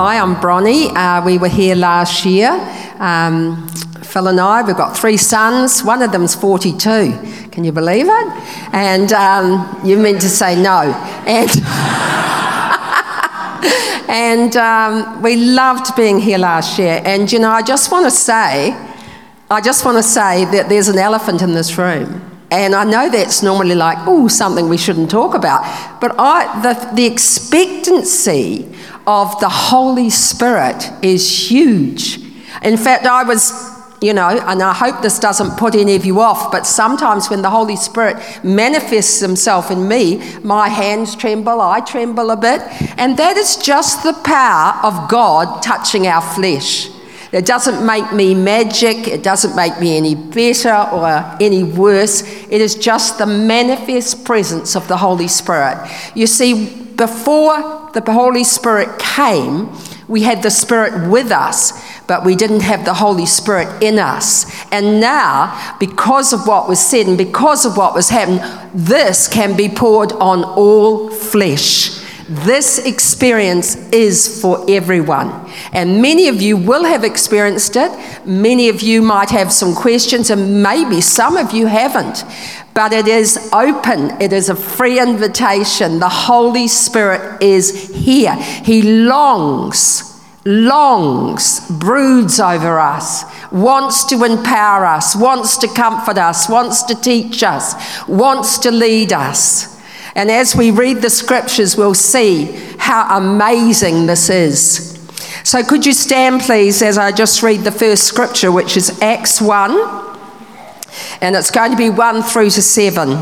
Hi, I'm Bronnie. Uh, we were here last year. Um, Phil and I, we've got three sons. One of them's 42. Can you believe it? And um, you meant to say no. And, and um, we loved being here last year. And, you know, I just want to say, I just want to say that there's an elephant in this room. And I know that's normally like, oh, something we shouldn't talk about. But I, the, the expectancy of the Holy Spirit is huge. In fact, I was, you know, and I hope this doesn't put any of you off, but sometimes when the Holy Spirit manifests himself in me, my hands tremble, I tremble a bit. And that is just the power of God touching our flesh. It doesn't make me magic, it doesn't make me any better or uh, any worse. It is just the manifest presence of the Holy Spirit. You see, before the Holy Spirit came, we had the Spirit with us, but we didn't have the Holy Spirit in us. And now, because of what was said and because of what was happening, this can be poured on all flesh. This experience is for everyone. And many of you will have experienced it. Many of you might have some questions, and maybe some of you haven't but it is open. It is a free invitation. The Holy Spirit is here. He longs, longs, broods over us, wants to empower us, wants to comfort us, wants to teach us, wants to lead us. And as we read the scriptures, we'll see how amazing this is. So, could you stand, please, as I just read the first scripture, which is Acts 1 and it's going to be 1 through to 7.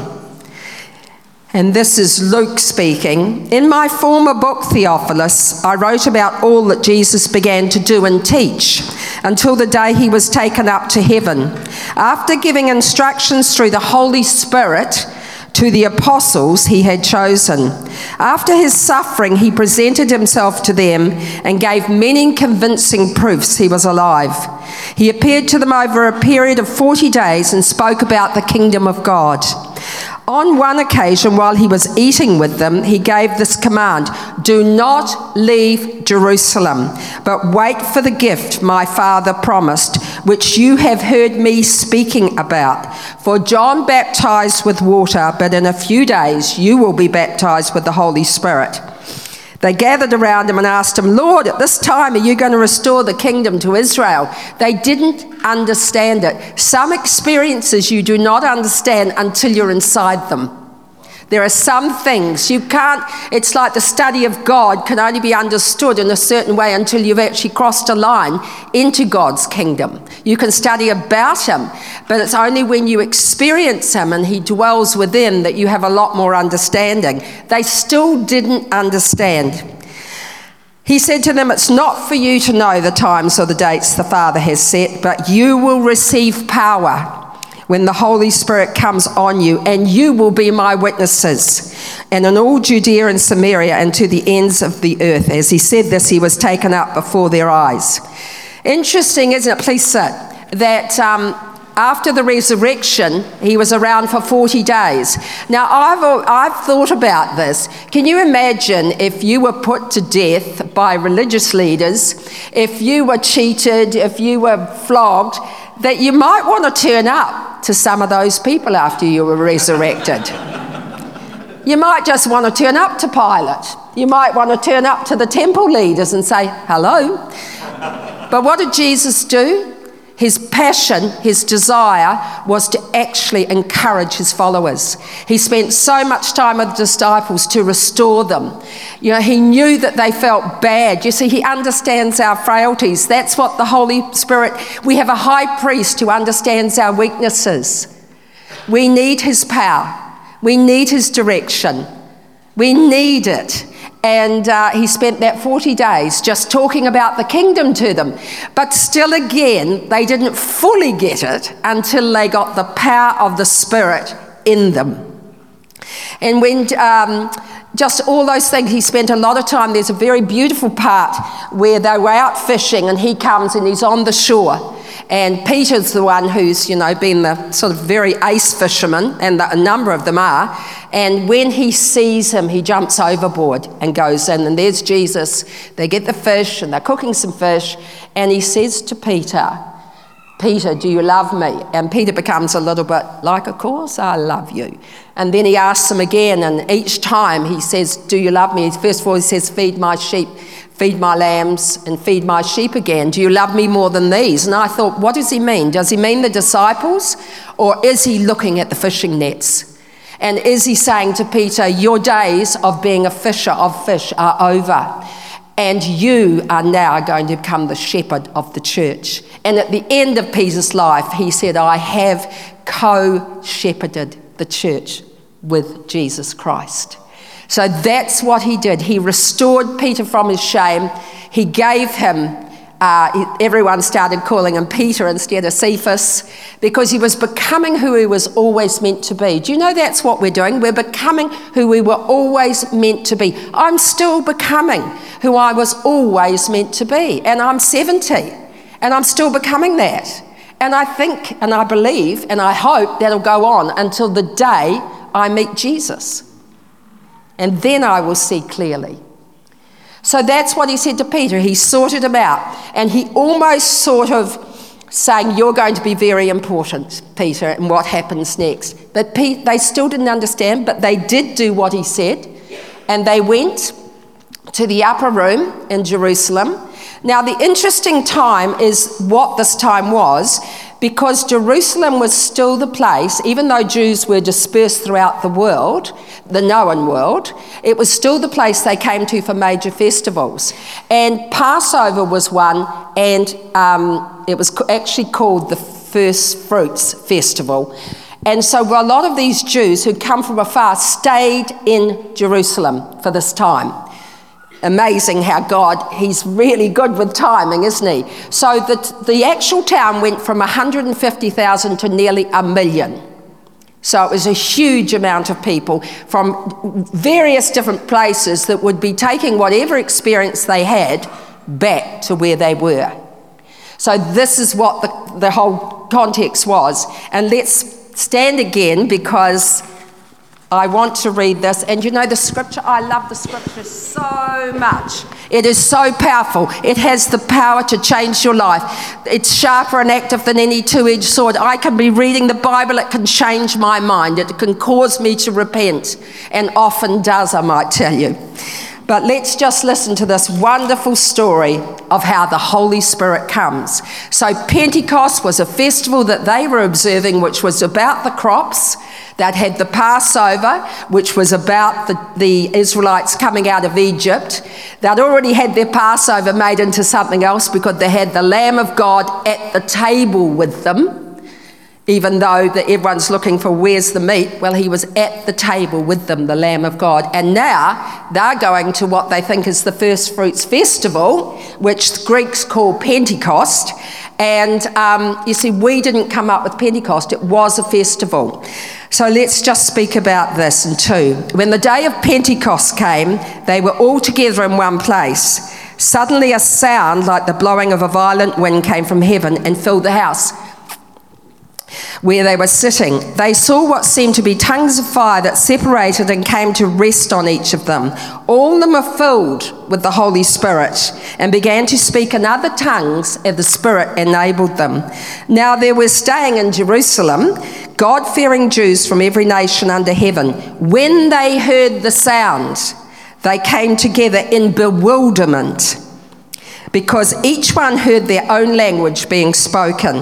And this is Luke speaking. In my former book, Theophilus, I wrote about all that Jesus began to do and teach until the day he was taken up to heaven. After giving instructions through the Holy Spirit, to the apostles he had chosen. After his suffering, he presented himself to them and gave many convincing proofs he was alive. He appeared to them over a period of 40 days and spoke about the kingdom of God. On one occasion, while he was eating with them, he gave this command Do not leave Jerusalem, but wait for the gift my father promised, which you have heard me speaking about. For John baptized with water, but in a few days you will be baptized with the Holy Spirit. They gathered around him and asked him, Lord, at this time are you going to restore the kingdom to Israel? They didn't understand it. Some experiences you do not understand until you're inside them. There are some things you can't, it's like the study of God can only be understood in a certain way until you've actually crossed a line into God's kingdom. You can study about Him, but it's only when you experience Him and He dwells within that you have a lot more understanding. They still didn't understand. He said to them, It's not for you to know the times or the dates the Father has set, but you will receive power when the Holy Spirit comes on you, and you will be my witnesses. And in all Judea and Samaria and to the ends of the earth. As he said this, he was taken up before their eyes. Interesting, isn't it? Please sit. That um, after the resurrection, he was around for 40 days. Now, I've, I've thought about this. Can you imagine if you were put to death by religious leaders, if you were cheated, if you were flogged, that you might want to turn up to some of those people after you were resurrected. you might just want to turn up to Pilate. You might want to turn up to the temple leaders and say, hello. But what did Jesus do? His passion, his desire was to actually encourage his followers. He spent so much time with the disciples to restore them. You know, he knew that they felt bad. You see, he understands our frailties. That's what the Holy Spirit, we have a high priest who understands our weaknesses. We need his power, we need his direction, we need it. And uh, he spent that 40 days just talking about the kingdom to them. But still, again, they didn't fully get it until they got the power of the Spirit in them. And when um, just all those things, he spent a lot of time. There's a very beautiful part where they were out fishing and he comes and he's on the shore. And Peter's the one who's, you know, been the sort of very ace fisherman, and the, a number of them are. And when he sees him, he jumps overboard and goes in. And there's Jesus. They get the fish, and they're cooking some fish. And he says to Peter, Peter, do you love me? And Peter becomes a little bit like, Of course, I love you. And then he asks him again, and each time he says, Do you love me? First of all, he says, Feed my sheep, feed my lambs, and feed my sheep again. Do you love me more than these? And I thought, What does he mean? Does he mean the disciples? Or is he looking at the fishing nets? And is he saying to Peter, Your days of being a fisher of fish are over? and you are now going to become the shepherd of the church. And at the end of Peter's life, he said, I have co shepherded the church with Jesus Christ. So that's what he did. He restored Peter from his shame. He gave him, uh, everyone started calling him Peter instead of Cephas because he was becoming who he was always meant to be. Do you know that's what we're doing? We're becoming who we were always meant to be. I'm still becoming who I was always meant to be. And I'm 70 and I'm still becoming that. And I think and I believe and I hope that'll go on until the day I meet Jesus. And then I will see clearly. So that's what he said to Peter. He sorted him out. And he almost sort of saying, You're going to be very important, Peter, and what happens next. But Pete, they still didn't understand, but they did do what he said. And they went to the upper room in Jerusalem. Now, the interesting time is what this time was, because Jerusalem was still the place, even though Jews were dispersed throughout the world, the known world, it was still the place they came to for major festivals. And Passover was one, and um, it was actually called the First Fruits Festival. And so a lot of these Jews who'd come from afar stayed in Jerusalem for this time amazing how God, He's really good with timing, isn't He? So the, the actual town went from 150,000 to nearly a million. So it was a huge amount of people from various different places that would be taking whatever experience they had back to where they were. So this is what the, the whole context was. And let's stand again because I want to read this. And you know, the scripture, I love the scripture so much. It is so powerful. It has the power to change your life. It's sharper and active than any two edged sword. I can be reading the Bible, it can change my mind, it can cause me to repent, and often does, I might tell you. But let's just listen to this wonderful story of how the Holy Spirit comes. So, Pentecost was a festival that they were observing, which was about the crops that had the Passover, which was about the, the Israelites coming out of Egypt. They'd already had their Passover made into something else because they had the Lamb of God at the table with them. Even though the, everyone's looking for where's the meat, well, he was at the table with them, the Lamb of God. And now they're going to what they think is the First Fruits Festival, which the Greeks call Pentecost. And um, you see, we didn't come up with Pentecost, it was a festival. So let's just speak about this in two. When the day of Pentecost came, they were all together in one place. Suddenly, a sound like the blowing of a violent wind came from heaven and filled the house where they were sitting. They saw what seemed to be tongues of fire that separated and came to rest on each of them. All of them were filled with the Holy Spirit and began to speak in other tongues as the Spirit enabled them. Now there were staying in Jerusalem God fearing Jews from every nation under heaven. When they heard the sound, they came together in bewilderment because each one heard their own language being spoken.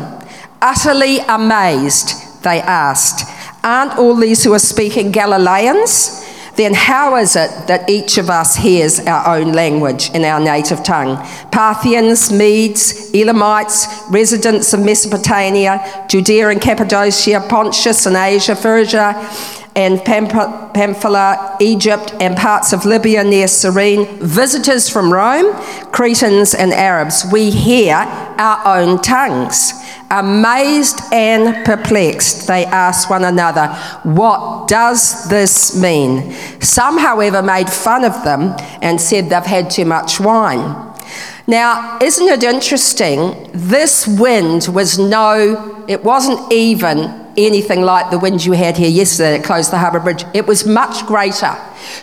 Utterly amazed, they asked, Aren't all these who are speaking Galileans? Then how is it that each of us hears our own language in our native tongue? Parthians, Medes, Elamites, residents of Mesopotamia, Judea and Cappadocia, Pontus and Asia, Phrygia, and Pamphylia, Egypt, and parts of Libya near Cyrene, visitors from Rome, Cretans and Arabs, we hear our own tongues. Amazed and perplexed, they asked one another, What does this mean? Some, however, made fun of them and said they've had too much wine. Now, isn't it interesting? This wind was no, it wasn't even anything like the wind you had here yesterday that closed the harbour bridge. It was much greater.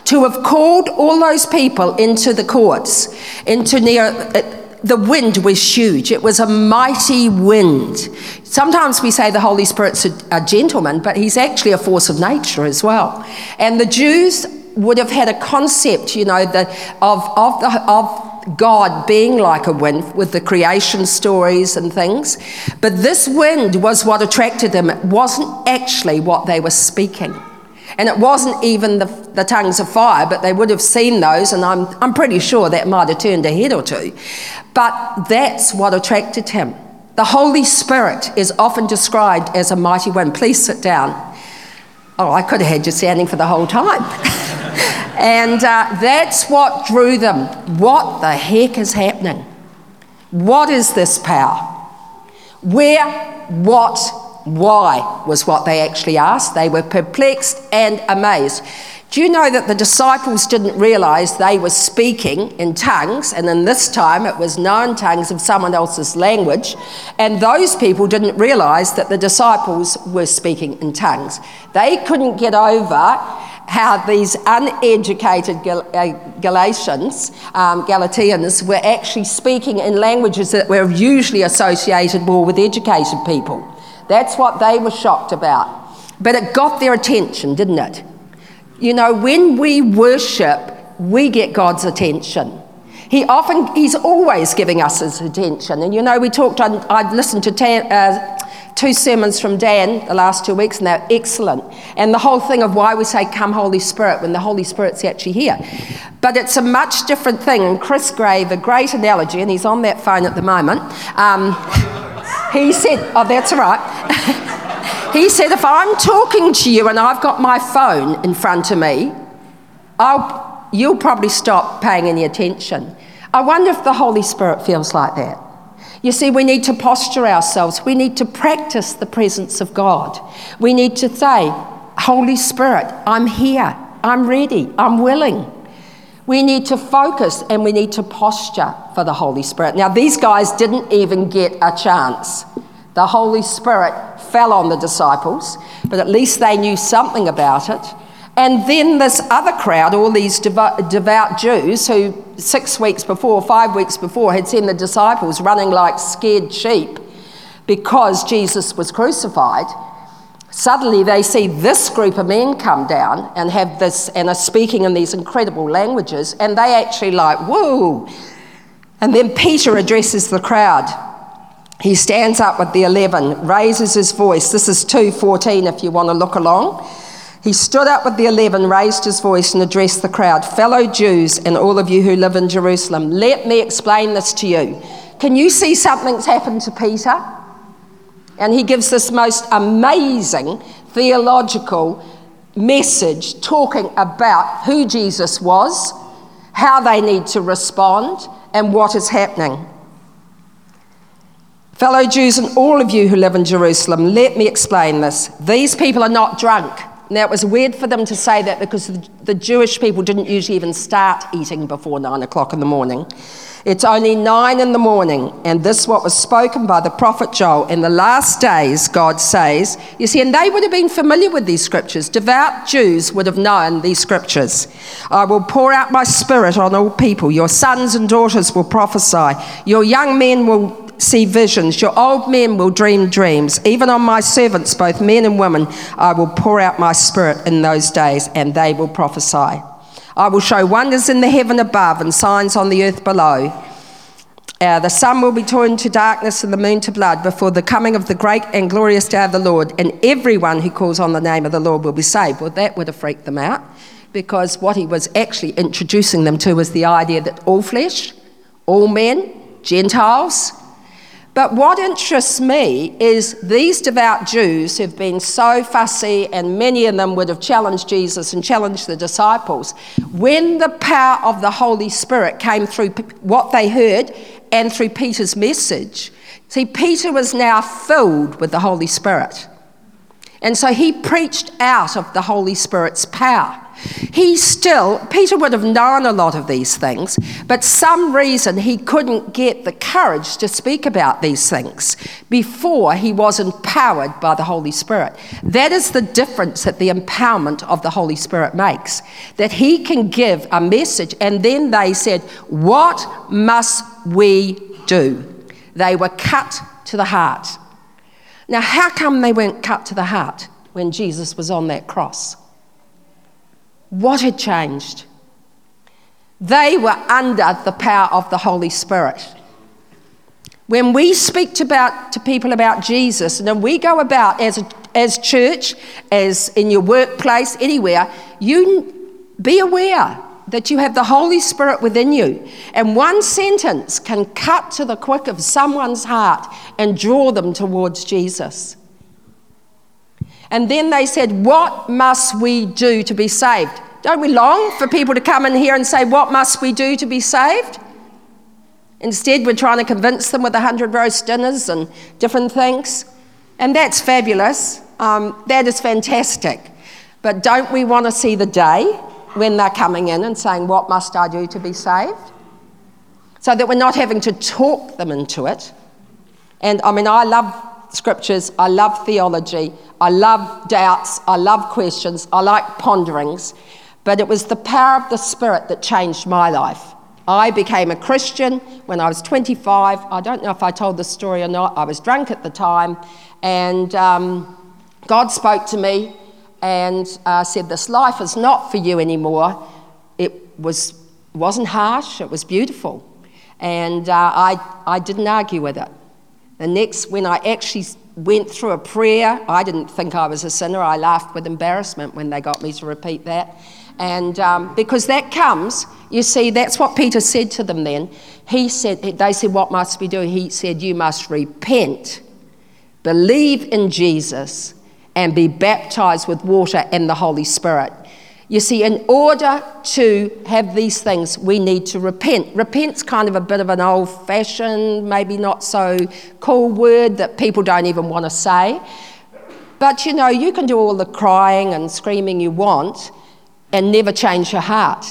To have called all those people into the courts, into near, uh, the wind was huge. It was a mighty wind. Sometimes we say the Holy Spirit's a, a gentleman, but he's actually a force of nature as well. And the Jews would have had a concept, you know, the, of, of, the, of God being like a wind with the creation stories and things. But this wind was what attracted them. It wasn't actually what they were speaking. And it wasn't even the, the tongues of fire, but they would have seen those, and I'm, I'm pretty sure that might have turned a head or two. But that's what attracted him. The Holy Spirit is often described as a mighty wind. Please sit down. Oh, I could have had you standing for the whole time. and uh, that's what drew them. What the heck is happening? What is this power? Where, what, why was what they actually asked. They were perplexed and amazed. Do you know that the disciples didn't realize they were speaking in tongues, and in this time it was known tongues of someone else's language, and those people didn't realize that the disciples were speaking in tongues. They couldn't get over how these uneducated Gal- uh, Galatians, um, Galatians, were actually speaking in languages that were usually associated more with educated people. That's what they were shocked about. But it got their attention, didn't it? You know, when we worship, we get God's attention. He often, he's always giving us his attention. And you know, we talked, I'd listened to uh, two sermons from Dan the last two weeks, and they're excellent. And the whole thing of why we say, Come, Holy Spirit, when the Holy Spirit's actually here. But it's a much different thing. And Chris gave a great analogy, and he's on that phone at the moment. Um, he said, Oh, that's all right. he said, If I'm talking to you and I've got my phone in front of me, I'll, you'll probably stop paying any attention. I wonder if the Holy Spirit feels like that. You see, we need to posture ourselves. We need to practice the presence of God. We need to say, Holy Spirit, I'm here. I'm ready. I'm willing. We need to focus and we need to posture for the Holy Spirit. Now, these guys didn't even get a chance. The Holy Spirit fell on the disciples, but at least they knew something about it. And then this other crowd, all these devout, Jews who six weeks before, five weeks before, had seen the disciples running like scared sheep because Jesus was crucified, Suddenly, they see this group of men come down and have this and are speaking in these incredible languages, and they actually like, whoa. And then Peter addresses the crowd. He stands up with the eleven, raises his voice. This is 2:14 if you want to look along. He stood up with the eleven, raised his voice, and addressed the crowd. Fellow Jews and all of you who live in Jerusalem, let me explain this to you. Can you see something's happened to Peter? And he gives this most amazing theological message talking about who Jesus was, how they need to respond, and what is happening. Fellow Jews and all of you who live in Jerusalem, let me explain this. These people are not drunk. Now, it was weird for them to say that because the Jewish people didn't usually even start eating before nine o'clock in the morning. It's only nine in the morning, and this what was spoken by the prophet Joel. In the last days, God says, you see, and they would have been familiar with these scriptures. Devout Jews would have known these scriptures. I will pour out my spirit on all people. Your sons and daughters will prophesy. Your young men will see visions. Your old men will dream dreams. Even on my servants, both men and women, I will pour out my spirit in those days, and they will prophesy. I will show wonders in the heaven above and signs on the earth below. Uh, the sun will be turned to darkness and the moon to blood before the coming of the great and glorious day of the Lord, and everyone who calls on the name of the Lord will be saved. Well, that would have freaked them out because what he was actually introducing them to was the idea that all flesh, all men, Gentiles, but what interests me is these devout Jews who've been so fussy, and many of them would have challenged Jesus and challenged the disciples. When the power of the Holy Spirit came through what they heard and through Peter's message, see, Peter was now filled with the Holy Spirit. And so he preached out of the Holy Spirit's power. He still, Peter would have known a lot of these things, but some reason he couldn't get the courage to speak about these things before he was empowered by the Holy Spirit. That is the difference that the empowerment of the Holy Spirit makes. That he can give a message, and then they said, What must we do? They were cut to the heart. Now, how come they weren't cut to the heart when Jesus was on that cross? What had changed? They were under the power of the Holy Spirit. When we speak to, about, to people about Jesus, and then we go about as, a, as church, as in your workplace, anywhere, you be aware that you have the Holy Spirit within you. And one sentence can cut to the quick of someone's heart and draw them towards Jesus. And then they said, What must we do to be saved? Don't we long for people to come in here and say, What must we do to be saved? Instead, we're trying to convince them with a hundred roast dinners and different things. And that's fabulous. Um, that is fantastic. But don't we want to see the day when they're coming in and saying, What must I do to be saved? So that we're not having to talk them into it. And I mean, I love scriptures, I love theology, I love doubts, I love questions, I like ponderings, but it was the power of the Spirit that changed my life. I became a Christian when I was 25. I don't know if I told the story or not. I was drunk at the time, and um, God spoke to me and uh, said, This life is not for you anymore. It was, wasn't harsh, it was beautiful. And uh, I, I didn't argue with it. The next, when I actually went through a prayer. I didn't think I was a sinner. I laughed with embarrassment when they got me to repeat that. And um, because that comes, you see, that's what Peter said to them then. He said, they said, What must we do? He said, You must repent, believe in Jesus, and be baptized with water and the Holy Spirit. You see, in order to have these things, we need to repent. Repent's kind of a bit of an old fashioned, maybe not so cool word that people don't even want to say. But you know, you can do all the crying and screaming you want and never change your heart.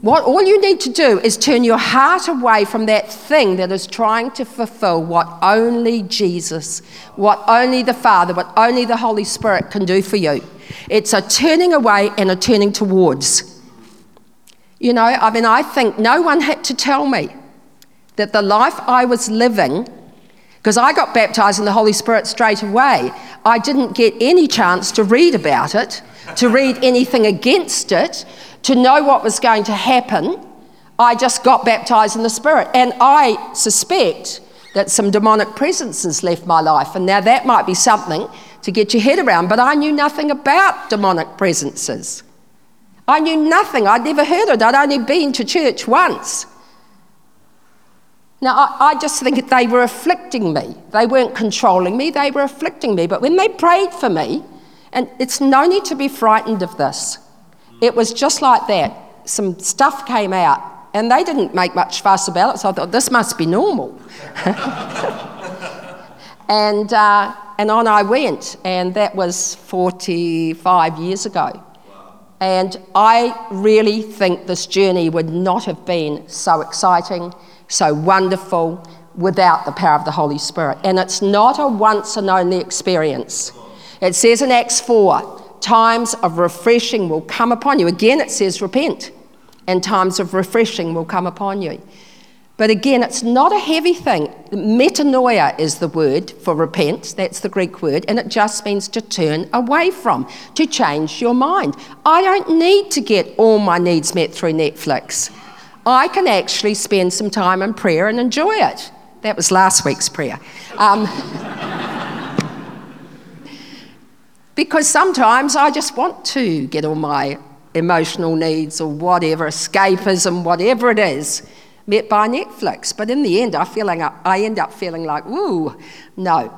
What all you need to do is turn your heart away from that thing that is trying to fulfill what only Jesus, what only the Father, what only the Holy Spirit can do for you. It's a turning away and a turning towards. You know, I mean, I think no one had to tell me that the life I was living, because I got baptized in the Holy Spirit straight away, I didn't get any chance to read about it, to read anything against it, to know what was going to happen. I just got baptized in the Spirit. And I suspect that some demonic presences left my life. And now that might be something to get your head around, but I knew nothing about demonic presences. I knew nothing. I'd never heard of it. I'd only been to church once. Now, I, I, just think they were afflicting me. They weren't controlling me, they were afflicting me. But when they prayed for me, and it's no need to be frightened of this, it was just like that. Some stuff came out, and they didn't make much fuss about it, so I thought, this must be normal. and uh, and on I went, and that was 45 years ago. And I really think this journey would not have been so exciting, so wonderful, without the power of the Holy Spirit. And it's not a once and only experience. It says in Acts 4 times of refreshing will come upon you. Again, it says repent, and times of refreshing will come upon you. But again, it's not a heavy thing. Metanoia is the word for repent, that's the Greek word, and it just means to turn away from, to change your mind. I don't need to get all my needs met through Netflix. I can actually spend some time in prayer and enjoy it. That was last week's prayer. Um, because sometimes I just want to get all my emotional needs or whatever, escapism, whatever it is met by Netflix. But in the end, I, feeling, I end up feeling like, ooh, no,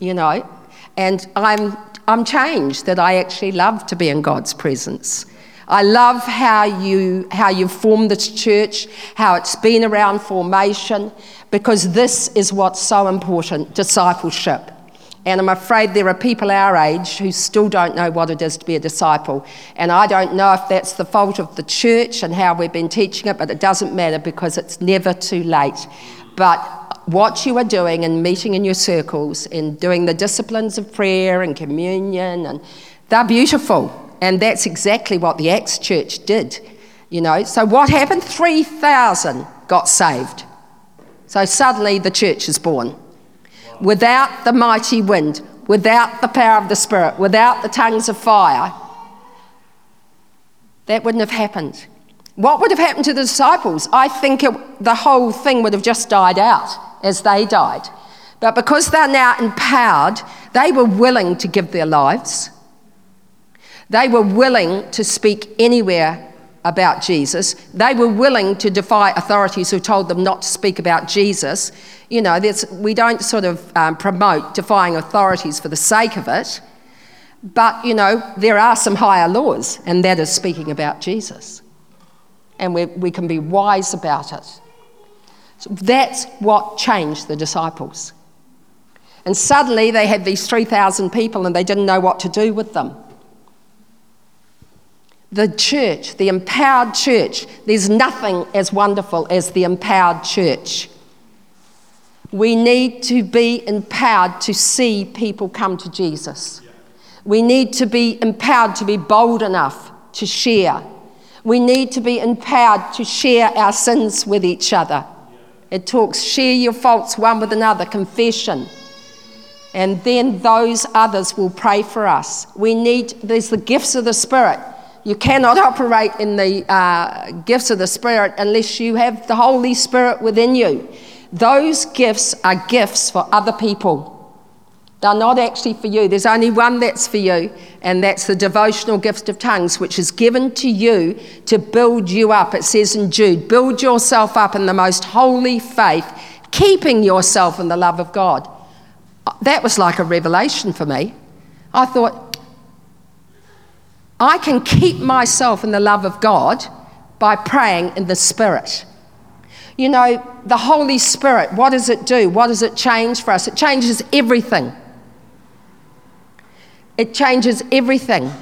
you know. And I'm, I'm changed that I actually love to be in God's presence. I love how you how you've formed this church, how it's been around formation, because this is what's so important: discipleship. And I'm afraid there are people our age who still don't know what it is to be a disciple. And I don't know if that's the fault of the church and how we've been teaching it, but it doesn't matter because it's never too late. But what you are doing and meeting in your circles and doing the disciplines of prayer and communion, and they're beautiful. And that's exactly what the Acts church did. You know, so what happened? 3,000 got saved. So suddenly the church is born without the mighty wind, without the power of the Spirit, without the tongues of fire, that wouldn't have happened. What would have happened to the disciples? I think it, the whole thing would have just died out as they died. But because they're now empowered, they were willing to give their lives. They were willing to speak anywhere about Jesus. They were willing to defy authorities who told them not to speak about Jesus. You know, we don't sort of um, promote defying authorities for the sake of it. But, you know, there are some higher laws, and that is speaking about Jesus. And we, we can be wise about it. So that's what changed the disciples. And suddenly they had these 3,000 people and they didn't know what to do with them the church, the empowered church. There's nothing as wonderful as the empowered church. We need to be empowered to see people come to Jesus. We need to be empowered to be bold enough to share. We need to be empowered to share our sins with each other. It talks share your faults one with another, confession. And then those others will pray for us. We need, there's the gifts of the Spirit. You cannot operate in the uh, gifts of the Spirit unless you have the Holy Spirit within you. Those gifts are gifts for other people. They're not actually for you. There's only one that's for you, and that's the devotional gift of tongues, which is given to you to build you up. It says in Jude, build yourself up in the most holy faith, keeping yourself in the love of God. That was like a revelation for me. I thought, I can keep myself in the love of God by praying in the Spirit. You know, the Holy Spirit, what does it do? What does it change for us? It changes everything. It changes everything.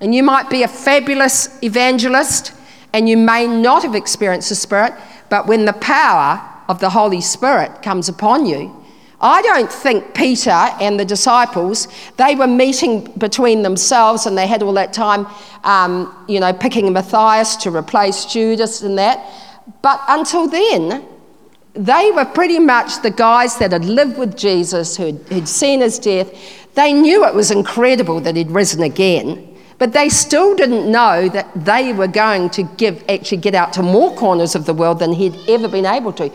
And you might be a fabulous evangelist and you may not have experienced the Spirit, but when the power of the Holy Spirit comes upon you, I don't think Peter and the disciples, they were meeting between themselves and they had all that time, um, you know, picking Matthias to replace Judas and that. But until then, they were pretty much the guys that had lived with Jesus, who'd, who'd seen his death. They knew it was incredible that he'd risen again. But they still didn't know that they were going to give, actually get out to more corners of the world than he'd ever been able to.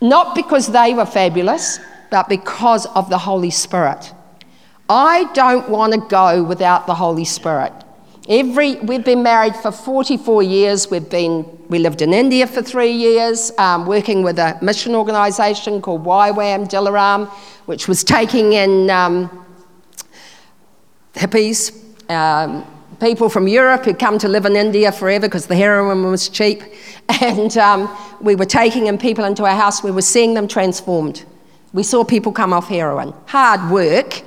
Not because they were fabulous, but because of the Holy Spirit. I don't want to go without the Holy Spirit. Every, we've been married for 44 years. We've been, we lived in India for three years, um, working with a mission organisation called YWAM Dilaram, which was taking in um, hippies, um, people from Europe who'd come to live in India forever because the heroin was cheap. And um, we were taking in people into our house, we were seeing them transformed. We saw people come off heroin. Hard work,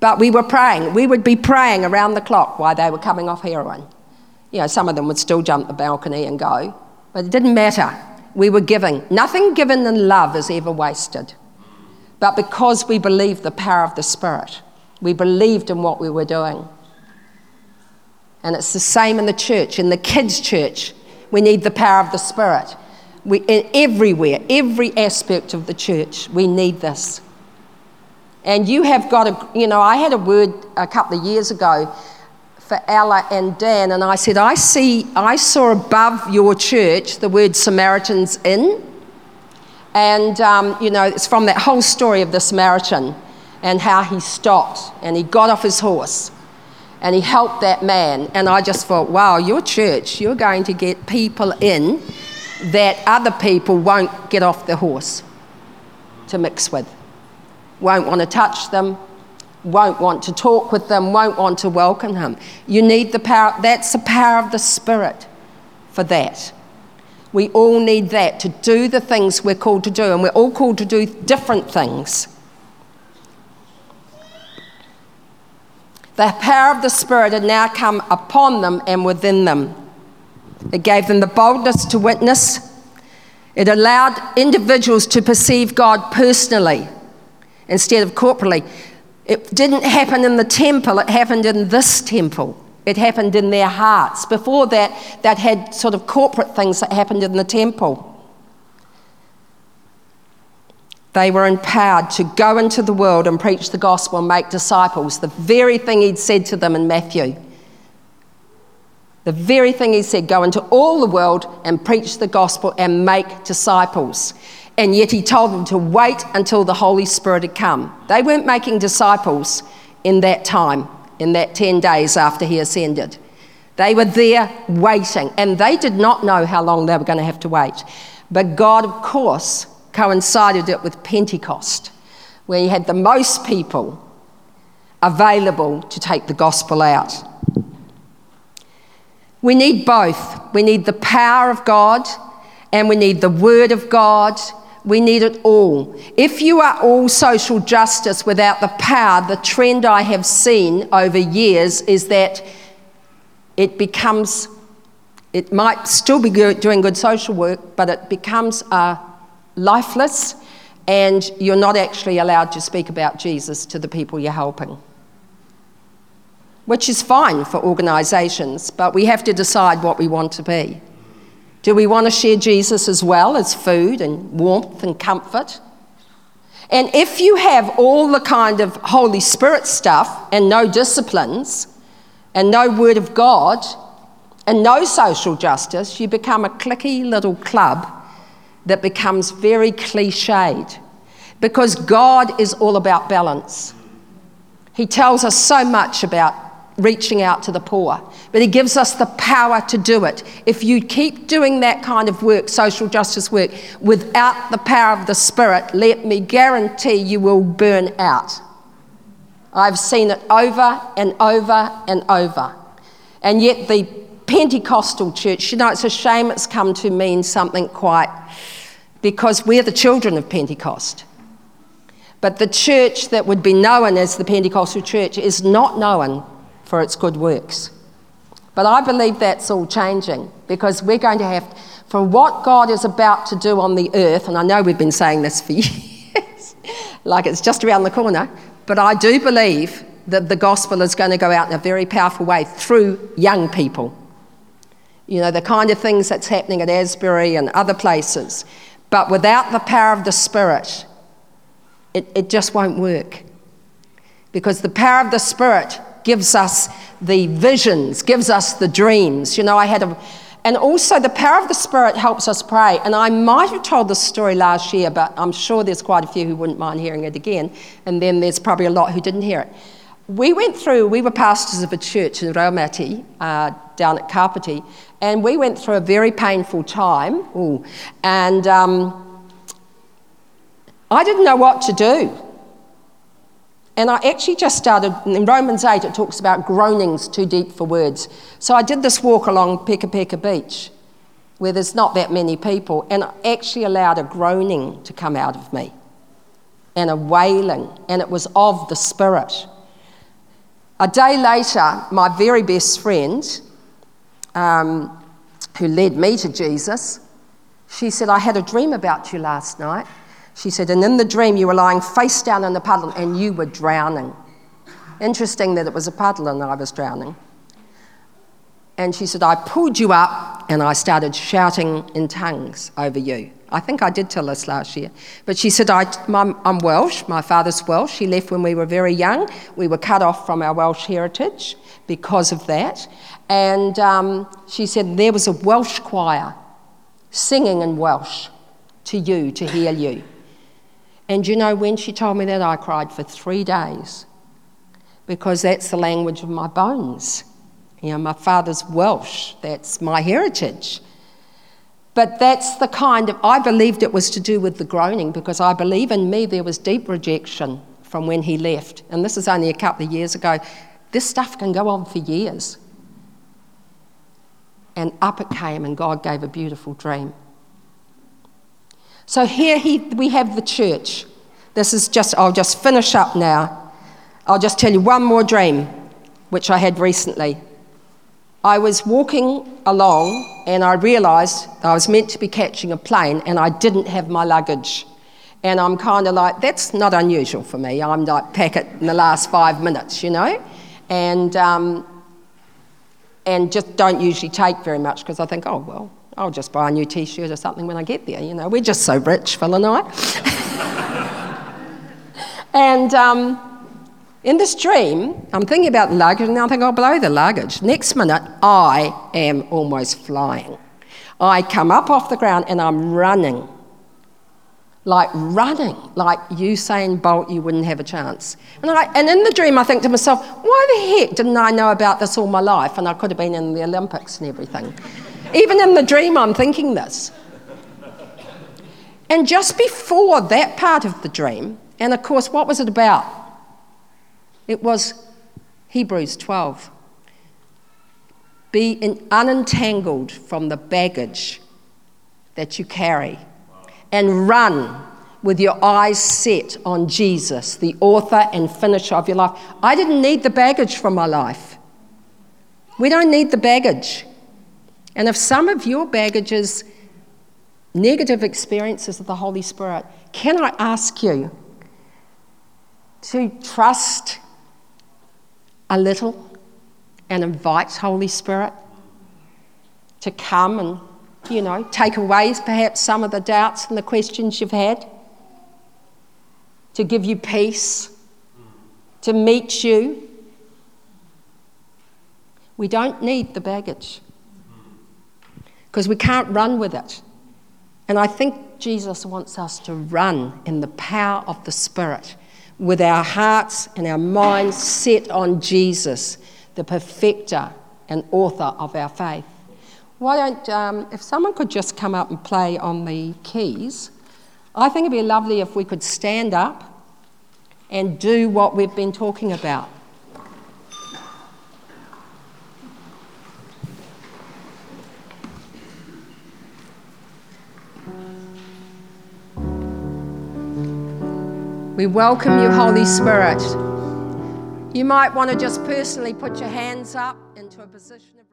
but we were praying. We would be praying around the clock while they were coming off heroin. You know, some of them would still jump the balcony and go, but it didn't matter. We were giving. Nothing given in love is ever wasted. But because we believed the power of the Spirit, we believed in what we were doing. And it's the same in the church, in the kids' church. We need the power of the Spirit. We, everywhere, every aspect of the church, we need this. And you have got a, you know, I had a word a couple of years ago for Ella and Dan, and I said, I see, I saw above your church the word Samaritan's Inn. And, um, you know, it's from that whole story of the Samaritan and how he stopped and he got off his horse and he helped that man. And I just thought, wow, your church, you're going to get people in that other people won't get off the horse to mix with, won't want to touch them, won't want to talk with them, won't want to welcome them. You need the power, that's the power of the Spirit for that. We all need that to do the things we're called to do, and we're all called to do different things. The power of the Spirit had now come upon them and within them. It gave them the boldness to witness. It allowed individuals to perceive God personally instead of corporately. It didn't happen in the temple, it happened in this temple. It happened in their hearts. Before that, that had sort of corporate things that happened in the temple. They were empowered to go into the world and preach the gospel and make disciples, the very thing he'd said to them in Matthew. The very thing he said go into all the world and preach the gospel and make disciples. And yet he told them to wait until the Holy Spirit had come. They weren't making disciples in that time, in that 10 days after he ascended. They were there waiting, and they did not know how long they were going to have to wait. But God, of course, coincided it with Pentecost, where you had the most people available to take the gospel out. We need both. We need the power of God and we need the word of God. We need it all. If you are all social justice without the power, the trend I have seen over years is that it becomes, it might still be doing good social work, but it becomes a lifeless, and you're not actually allowed to speak about Jesus to the people you're helping. Which is fine for organisations, but we have to decide what we want to be. Do we want to share Jesus as well as food and warmth and comfort? And if you have all the kind of Holy Spirit stuff and no disciplines and no Word of God and no social justice, you become a cliquey little club that becomes very cliched because God is all about balance. He tells us so much about reaching out to the poor, but He gives us the power to do it. If you keep doing that kind of work, social justice work, without the power of the Spirit, let me guarantee you will burn out. I've seen it over and over and over. And yet, the Pentecostal church, you know, it's a shame it's come to mean something quite because we're the children of Pentecost. But the church that would be known as the Pentecostal church is not known for its good works. But I believe that's all changing because we're going to have, for what God is about to do on the earth, and I know we've been saying this for years, like it's just around the corner, but I do believe that the gospel is going to go out in a very powerful way through young people. You know, the kind of things that's happening at Asbury and other places. But without the power of the Spirit, it, it just won't work. Because the power of the Spirit gives us the visions, gives us the dreams. You know, I had a, and also the power of the Spirit helps us pray. And I might have told this story last year, but I'm sure there's quite a few who wouldn't mind hearing it again. And then there's probably a lot who didn't hear it. We went through, we were pastors of a church in Raumati, uh, down at Kapiti, and we went through a very painful time. Ooh, and um, I didn't know what to do. And I actually just started, in Romans 8, it talks about groanings too deep for words. So I did this walk along Peka Peka Beach, where there's not that many people, and I actually allowed a groaning to come out of me, and a wailing, and it was of the Spirit. A day later, my very best friend, um, who led me to Jesus, she said, I had a dream about you last night. She said, and in the dream, you were lying face down in the puddle and you were drowning. Interesting that it was a puddle and I was drowning. And she said, I pulled you up and I started shouting in tongues over you. I think I did tell this last year. But she said, I, am Welsh, my father's Welsh. He left when we were very young. We were cut off from our Welsh heritage because of that. And um, she said, there was a Welsh choir singing in Welsh to you, to heal you. And you know, when she told me that, I cried for three days because that's the language of my bones. You know, my father's Welsh, that's my heritage. But that's the kind of, I believed it was to do with the groaning because I believe in me there was deep rejection from when he left. And this is only a couple of years ago. This stuff can go on for years. And up it came, and God gave a beautiful dream. So here he, we have the church. This is just, I'll just finish up now. I'll just tell you one more dream. which I had recently. I was walking along and I realised I was meant to be catching a plane and I didn't have my luggage. And I'm kind of like, that's not unusual for me. I'm like, pack it in the last five minutes, you know? And, um, and just don't usually take very much because I think, oh, well, I'll just buy a new t shirt or something when I get there, you know? We're just so rich, Phil and I. and, um, in this dream, I'm thinking about luggage, and I think I'll blow the luggage. Next minute, I am almost flying. I come up off the ground and I'm running. Like running, like Usain Bolt, you wouldn't have a chance. And, I, and in the dream, I think to myself, why the heck didn't I know about this all my life? And I could have been in the Olympics and everything. Even in the dream, I'm thinking this. And just before that part of the dream, and of course, what was it about? It was Hebrews 12. Be unentangled from the baggage that you carry and run with your eyes set on Jesus, the author and finisher of your life. I didn't need the baggage from my life. We don't need the baggage. And if some of your baggage is negative experiences of the Holy Spirit, can I ask you to trust a little and invite Holy Spirit to come and, you know, take away perhaps some of the doubts and the questions you've had, to give you peace, to meet you. We don't need the baggage because we can't run with it. And I think Jesus wants us to run in the power of the Spirit with our hearts and our minds set on Jesus, the perfecter and author of our faith. Why don't, um, if someone could just come up and play on the keys, I think it'd be lovely if we could stand up and do what we've been talking about. We welcome you, Holy Spirit. You might want to just personally put your hands up into a position of